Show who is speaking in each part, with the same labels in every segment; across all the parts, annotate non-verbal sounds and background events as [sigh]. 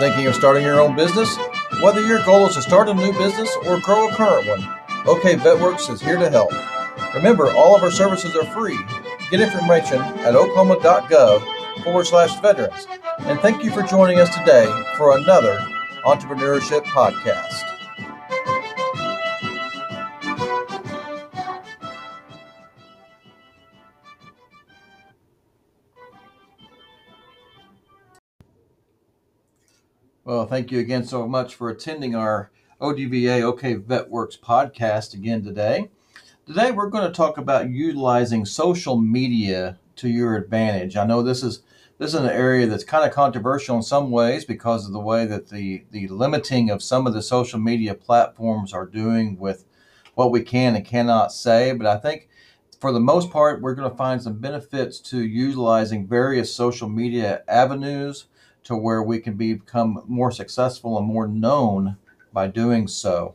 Speaker 1: Thinking of starting your own business? Whether your goal is to start a new business or grow a current one, OK VetWorks is here to help. Remember, all of our services are free. Get information at oklahoma.gov forward slash veterans. And thank you for joining us today for another Entrepreneurship Podcast. Well, thank you again so much for attending our ODVA OK VetWorks podcast again today. Today we're going to talk about utilizing social media to your advantage. I know this is this is an area that's kind of controversial in some ways because of the way that the the limiting of some of the social media platforms are doing with what we can and cannot say, but I think for the most part we're going to find some benefits to utilizing various social media avenues to where we can become more successful and more known by doing so.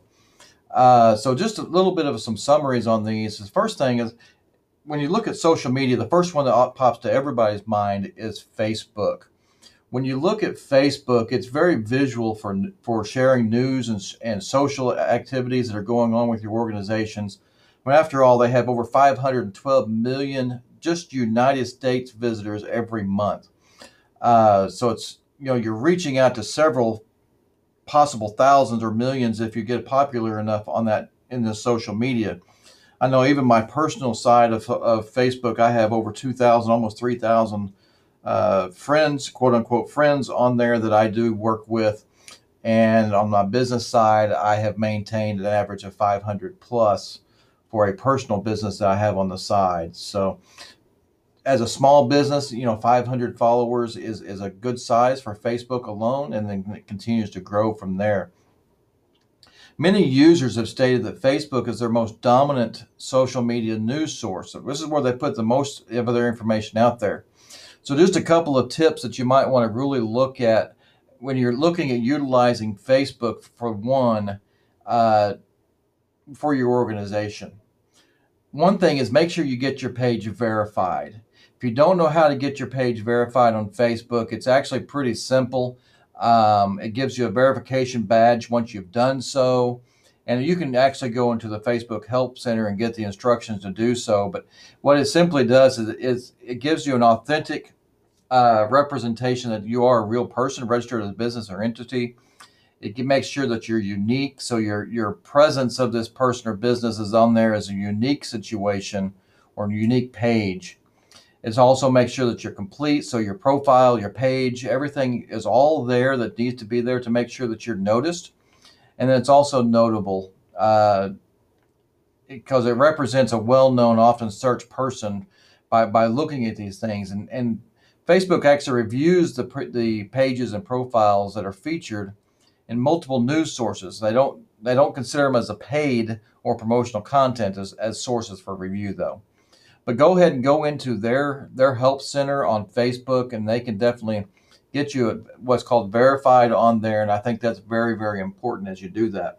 Speaker 1: Uh, so, just a little bit of some summaries on these. The first thing is when you look at social media, the first one that pops to everybody's mind is Facebook. When you look at Facebook, it's very visual for for sharing news and, and social activities that are going on with your organizations. But after all, they have over 512 million just United States visitors every month. Uh, so it's you know you're reaching out to several possible thousands or millions if you get popular enough on that in the social media. I know even my personal side of, of Facebook, I have over 2,000, almost 3,000 uh, friends, quote unquote friends on there that I do work with. And on my business side, I have maintained an average of 500 plus for a personal business that I have on the side. So as a small business, you know, 500 followers is, is a good size for Facebook alone, and then it continues to grow from there. Many users have stated that Facebook is their most dominant social media news source. So this is where they put the most of their information out there. So, just a couple of tips that you might want to really look at when you're looking at utilizing Facebook for one, uh, for your organization. One thing is make sure you get your page verified. If you don't know how to get your page verified on Facebook, it's actually pretty simple. Um, it gives you a verification badge once you've done so. And you can actually go into the Facebook Help Center and get the instructions to do so. But what it simply does is, is it gives you an authentic uh, representation that you are a real person registered as a business or entity. It makes sure that you're unique. So your, your presence of this person or business is on there as a unique situation or a unique page. It's also make sure that you're complete. So your profile, your page, everything is all there that needs to be there to make sure that you're noticed. And then it's also notable uh, because it represents a well-known, often searched person by, by looking at these things. And, and Facebook actually reviews the, the pages and profiles that are featured in multiple news sources. They don't they don't consider them as a paid or promotional content as, as sources for review though. But go ahead and go into their their help center on Facebook, and they can definitely get you what's called verified on there. And I think that's very very important as you do that.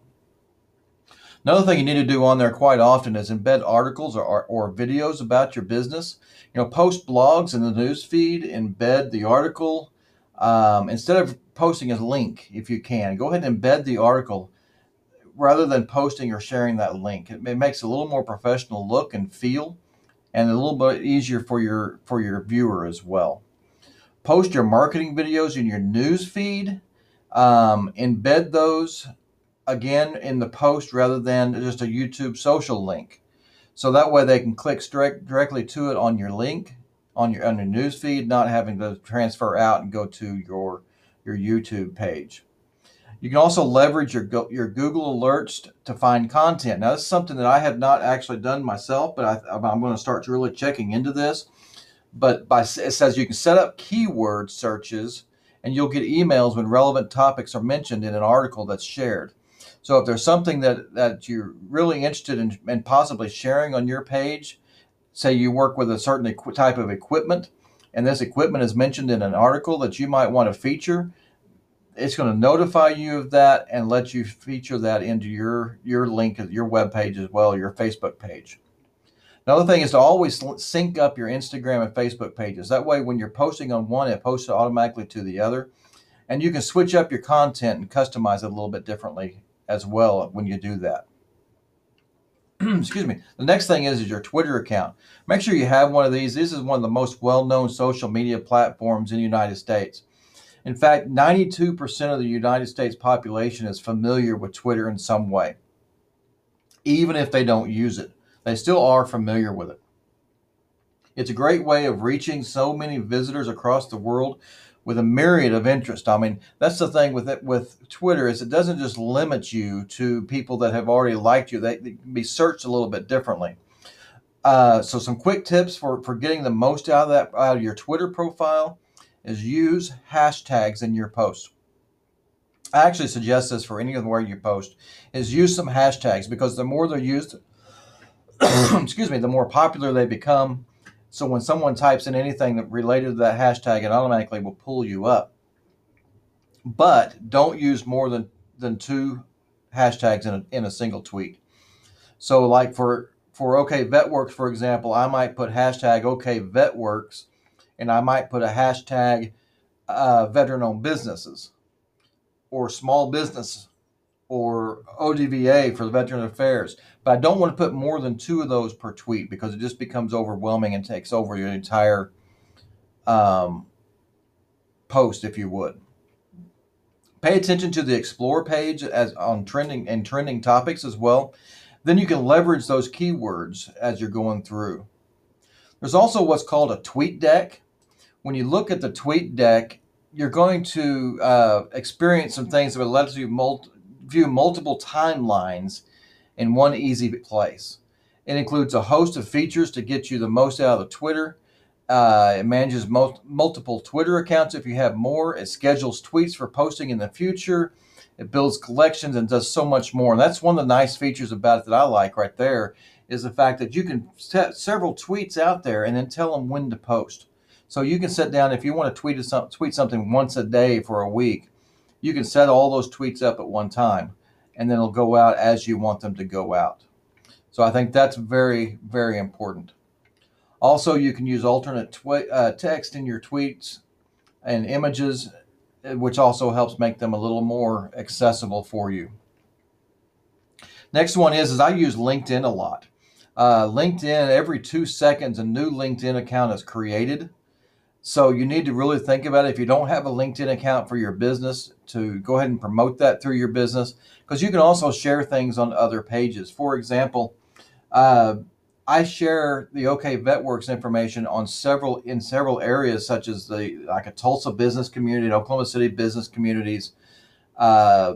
Speaker 1: Another thing you need to do on there quite often is embed articles or, or videos about your business. You know, post blogs in the news feed, embed the article. Um, instead of posting a link, if you can, go ahead and embed the article rather than posting or sharing that link. It, it makes a little more professional look and feel and a little bit easier for your for your viewer as well. Post your marketing videos in your news feed. Um, embed those again in the post rather than just a YouTube social link. So that way they can click direct, directly to it on your link on your on your news feed, not having to transfer out and go to your your YouTube page. You can also leverage your your Google alerts to find content. Now, this is something that I have not actually done myself, but I, am going to start really checking into this. But by it says you can set up keyword searches, and you'll get emails when relevant topics are mentioned in an article that's shared. So if there's something that that you're really interested in, in possibly sharing on your page, say you work with a certain type of equipment, and this equipment is mentioned in an article that you might want to feature it's going to notify you of that and let you feature that into your your link your web page as well your facebook page another thing is to always sync up your instagram and facebook pages that way when you're posting on one it posts automatically to the other And you can switch up your content and customize it a little bit differently as well when you do that. [clears throat] Excuse me. The next thing is, is your Twitter account. Make sure you have one of these. This is one of the most well-known social media platforms in the United States. In fact, 92% of the United States population is familiar with Twitter in some way. Even if they don't use it, they still are familiar with it. It's a great way of reaching so many visitors across the world with a myriad of interest. I mean, that's the thing with it with Twitter is it doesn't just limit you to people that have already liked you. They, they can be searched a little bit differently. Uh, so some quick tips for, for getting the most out of that out of your Twitter profile is use hashtags in your posts. I actually suggest this for any of the where you post is use some hashtags because the more they're used, [coughs] excuse me, the more popular they become so when someone types in anything that related to that hashtag, it automatically will pull you up. But don't use more than, than two hashtags in a, in a single tweet. So like for for OK VetWorks, for example, I might put hashtag OK VetWorks, and I might put a hashtag uh, veteran-owned businesses or small business or ODVA for the Veteran Affairs. But I don't want to put more than two of those per tweet because it just becomes overwhelming and takes over your entire um, post, if you would. Pay attention to the Explore page as on trending and trending topics as well. Then you can leverage those keywords as you're going through. There's also what's called a tweet deck. When you look at the tweet deck, you're going to uh, experience some things that will let you multi view multiple timelines in one easy place. It includes a host of features to get you the most out of Twitter. Uh, it manages mul- multiple Twitter accounts if you have more. It schedules tweets for posting in the future. It builds collections and does so much more. And that's one of the nice features about it that I like right there is the fact that you can set several tweets out there and then tell them when to post. So you can sit down if you want to tweet, some, tweet something once a day for a week you can set all those tweets up at one time and then it'll go out as you want them to go out. So I think that's very, very important. Also, you can use alternate tw- uh, text in your tweets and images, which also helps make them a little more accessible for you. Next one is, is I use LinkedIn a lot. Uh, LinkedIn, every two seconds, a new LinkedIn account is created. So you need to really think about it. If you don't have a LinkedIn account for your business, to go ahead and promote that through your business, because you can also share things on other pages. For example, uh, I share the OK VetWorks information on several in several areas, such as the like a Tulsa business community, Oklahoma City business communities. Uh,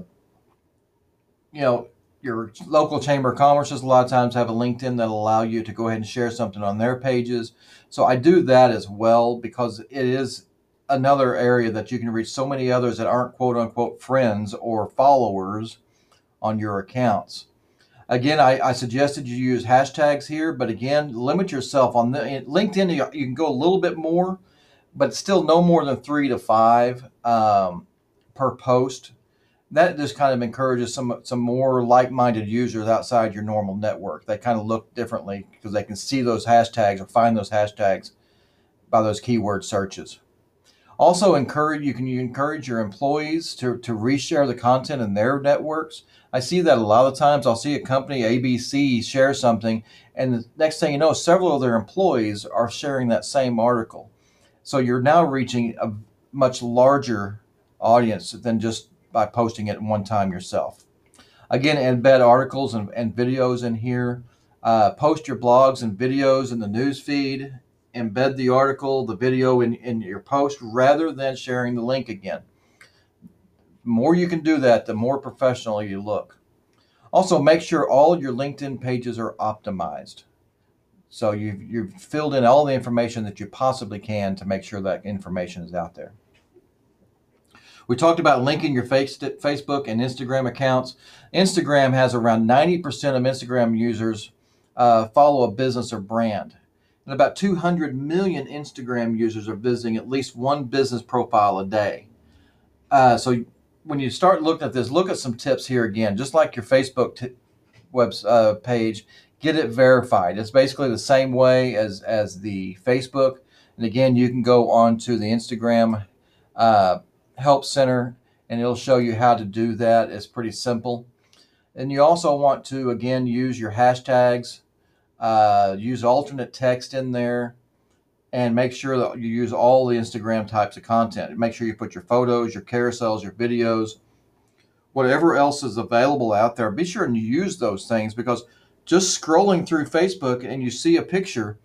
Speaker 1: you know, your local chamber of commerces a lot of times have a LinkedIn that'll allow you to go ahead and share something on their pages. So I do that as well because it is another area that you can reach so many others that aren't quote unquote friends or followers on your accounts. Again, I, I suggested you use hashtags here, but again, limit yourself on the LinkedIn. You, you can go a little bit more, but still no more than three to five um, per post that just kind of encourages some some more like-minded users outside your normal network. They kind of look differently because they can see those hashtags or find those hashtags by those keyword searches. Also, encourage you can you encourage your employees to to reshare the content in their networks. I see that a lot of times. I'll see a company ABC share something, and the next thing you know, several of their employees are sharing that same article. So you're now reaching a much larger audience than just by posting it one time yourself. Again, embed articles and, and videos in here. Uh, post your blogs and videos in the news feed. Embed the article, the video in, in your post rather than sharing the link again. The more you can do that, the more professional you look. Also, make sure all your LinkedIn pages are optimized. So you've, you've filled in all the information that you possibly can to make sure that information is out there. We talked about linking your Facebook and Instagram accounts. Instagram has around 90% of Instagram users uh, follow a business or brand. And about 200 million Instagram users are visiting at least one business profile a day. Uh, so when you start looking at this, look at some tips here again. Just like your Facebook t- web uh, page, get it verified. It's basically the same way as as the Facebook. And again, you can go on to the Instagram uh, help center and it'll show you how to do that. It's pretty simple. And you also want to, again, use your hashtags, uh, use alternate text in there, and make sure that you use all the Instagram types of content. Make sure you put your photos, your carousels, your videos, whatever else is available out there. Be sure and use those things because just scrolling through Facebook and you see a picture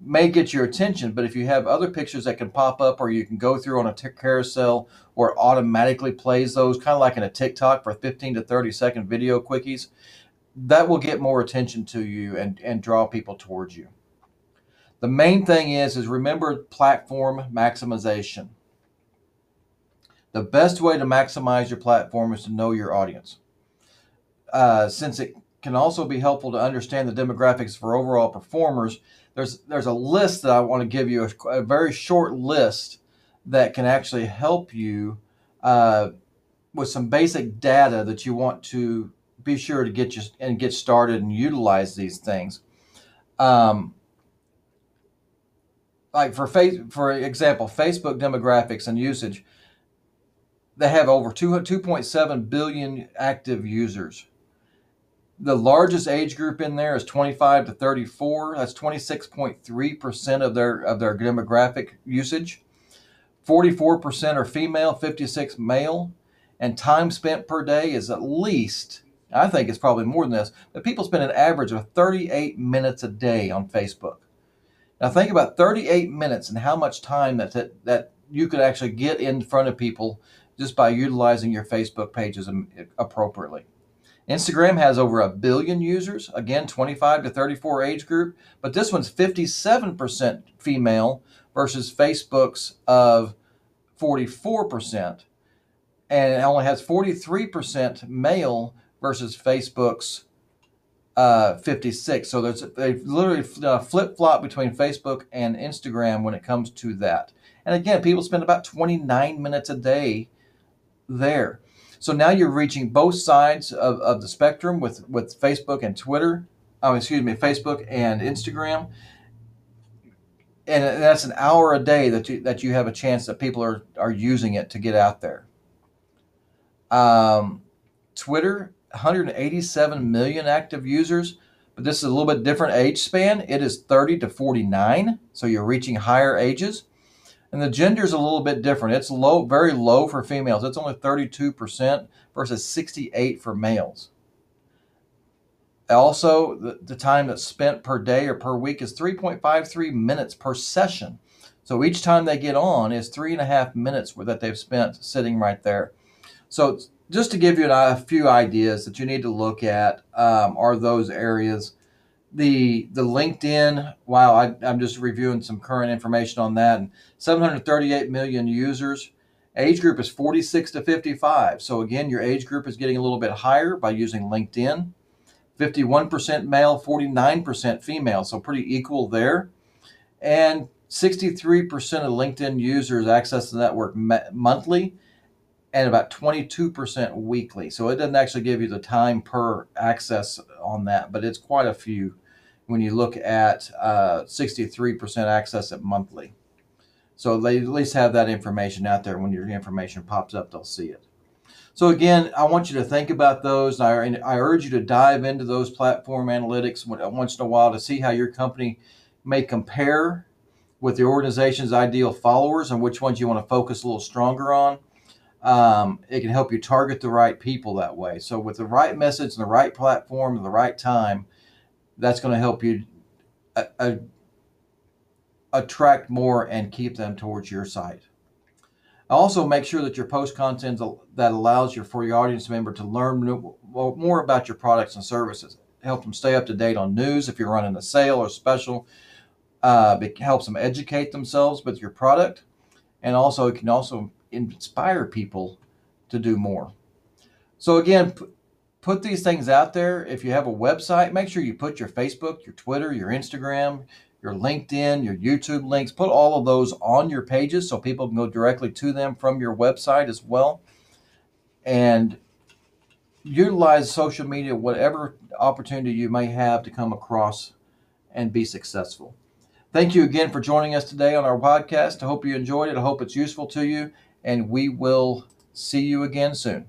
Speaker 1: may get your attention, but if you have other pictures that can pop up or you can go through on a t- carousel or automatically plays those, kind of like in a TikTok for 15 to 30 second video quickies, that will get more attention to you and, and draw people towards you. The main thing is is remember platform maximization. The best way to maximize your platform is to know your audience. Uh, since it can also be helpful to understand the demographics for overall performers, there's there's a list that I want to give you a, a very short list that can actually help you uh, with some basic data that you want to be sure to get you and get started and utilize these things. Um, like for face, for example, Facebook demographics and usage, they have over 2, 2.7 billion active users. The largest age group in there is 25 to 34. That's 26.3% of their of their demographic usage. 44% are female, 56 male, and time spent per day is at least I think it's probably more than this, but people spend an average of 38 minutes a day on Facebook. Now think about 38 minutes and how much time that that, that you could actually get in front of people just by utilizing your Facebook pages appropriately. Instagram has over a billion users, again, 25 to 34 age group, but this one's 57% female versus Facebook's of 44%. And it only has 43% male versus Facebook's uh, 56. So there's they literally uh, flip flop between Facebook and Instagram when it comes to that. And again, people spend about 29 minutes a day there. So now you're reaching both sides of, of the spectrum with, with Facebook and Twitter. Oh, excuse me, Facebook and Instagram. And that's an hour a day that you, that you have a chance that people are, are using it to get out there. Um, Twitter, 187 million active users, but this is a little bit different age span. It is 30 to 49, so you're reaching higher ages. And the gender is a little bit different. It's low, very low for females. It's only 32% versus 68 for males. Also, the, the time that's spent per day or per week is 3.53 minutes per session. So each time they get on is three and a half minutes that they've spent sitting right there. So just to give you a few ideas that you need to look at um, are those areas the the LinkedIn. Wow, I, am just reviewing some current information on that. And 738 million users. Age group is 46 to 55. So again, your age group is getting a little bit higher by using LinkedIn. 51% male, 49% female. So pretty equal there. And 63% of LinkedIn users access the network monthly and about 22% weekly. So it doesn't actually give you the time per access on that, but it's quite a few when you look at uh, 63% access at monthly. So they at least have that information out there. When your information pops up, they'll see it. So again, I want you to think about those. I, I urge you to dive into those platform analytics once in a while to see how your company may compare with the organization's ideal followers and which ones you want to focus a little stronger on um, it can help you target the right people that way. So with the right message and the right platform and the right time, that's going to help you uh, uh, attract more and keep them towards your site. Also, make sure that your post content that allows your for your audience member to learn more about your products and services. Help them stay up to date on news if you're running a sale or special. Uh, it helps them educate themselves with your product, and also it can also inspire people to do more. So again, put these things out there. If you have a website, make sure you put your Facebook, your Twitter, your Instagram, your LinkedIn, your YouTube links, put all of those on your pages so people can go directly to them from your website as well. And utilize social media, whatever opportunity you may have to come across and be successful. Thank you again for joining us today on our podcast. I hope you enjoyed it. I hope it's useful to you and we will see you again soon.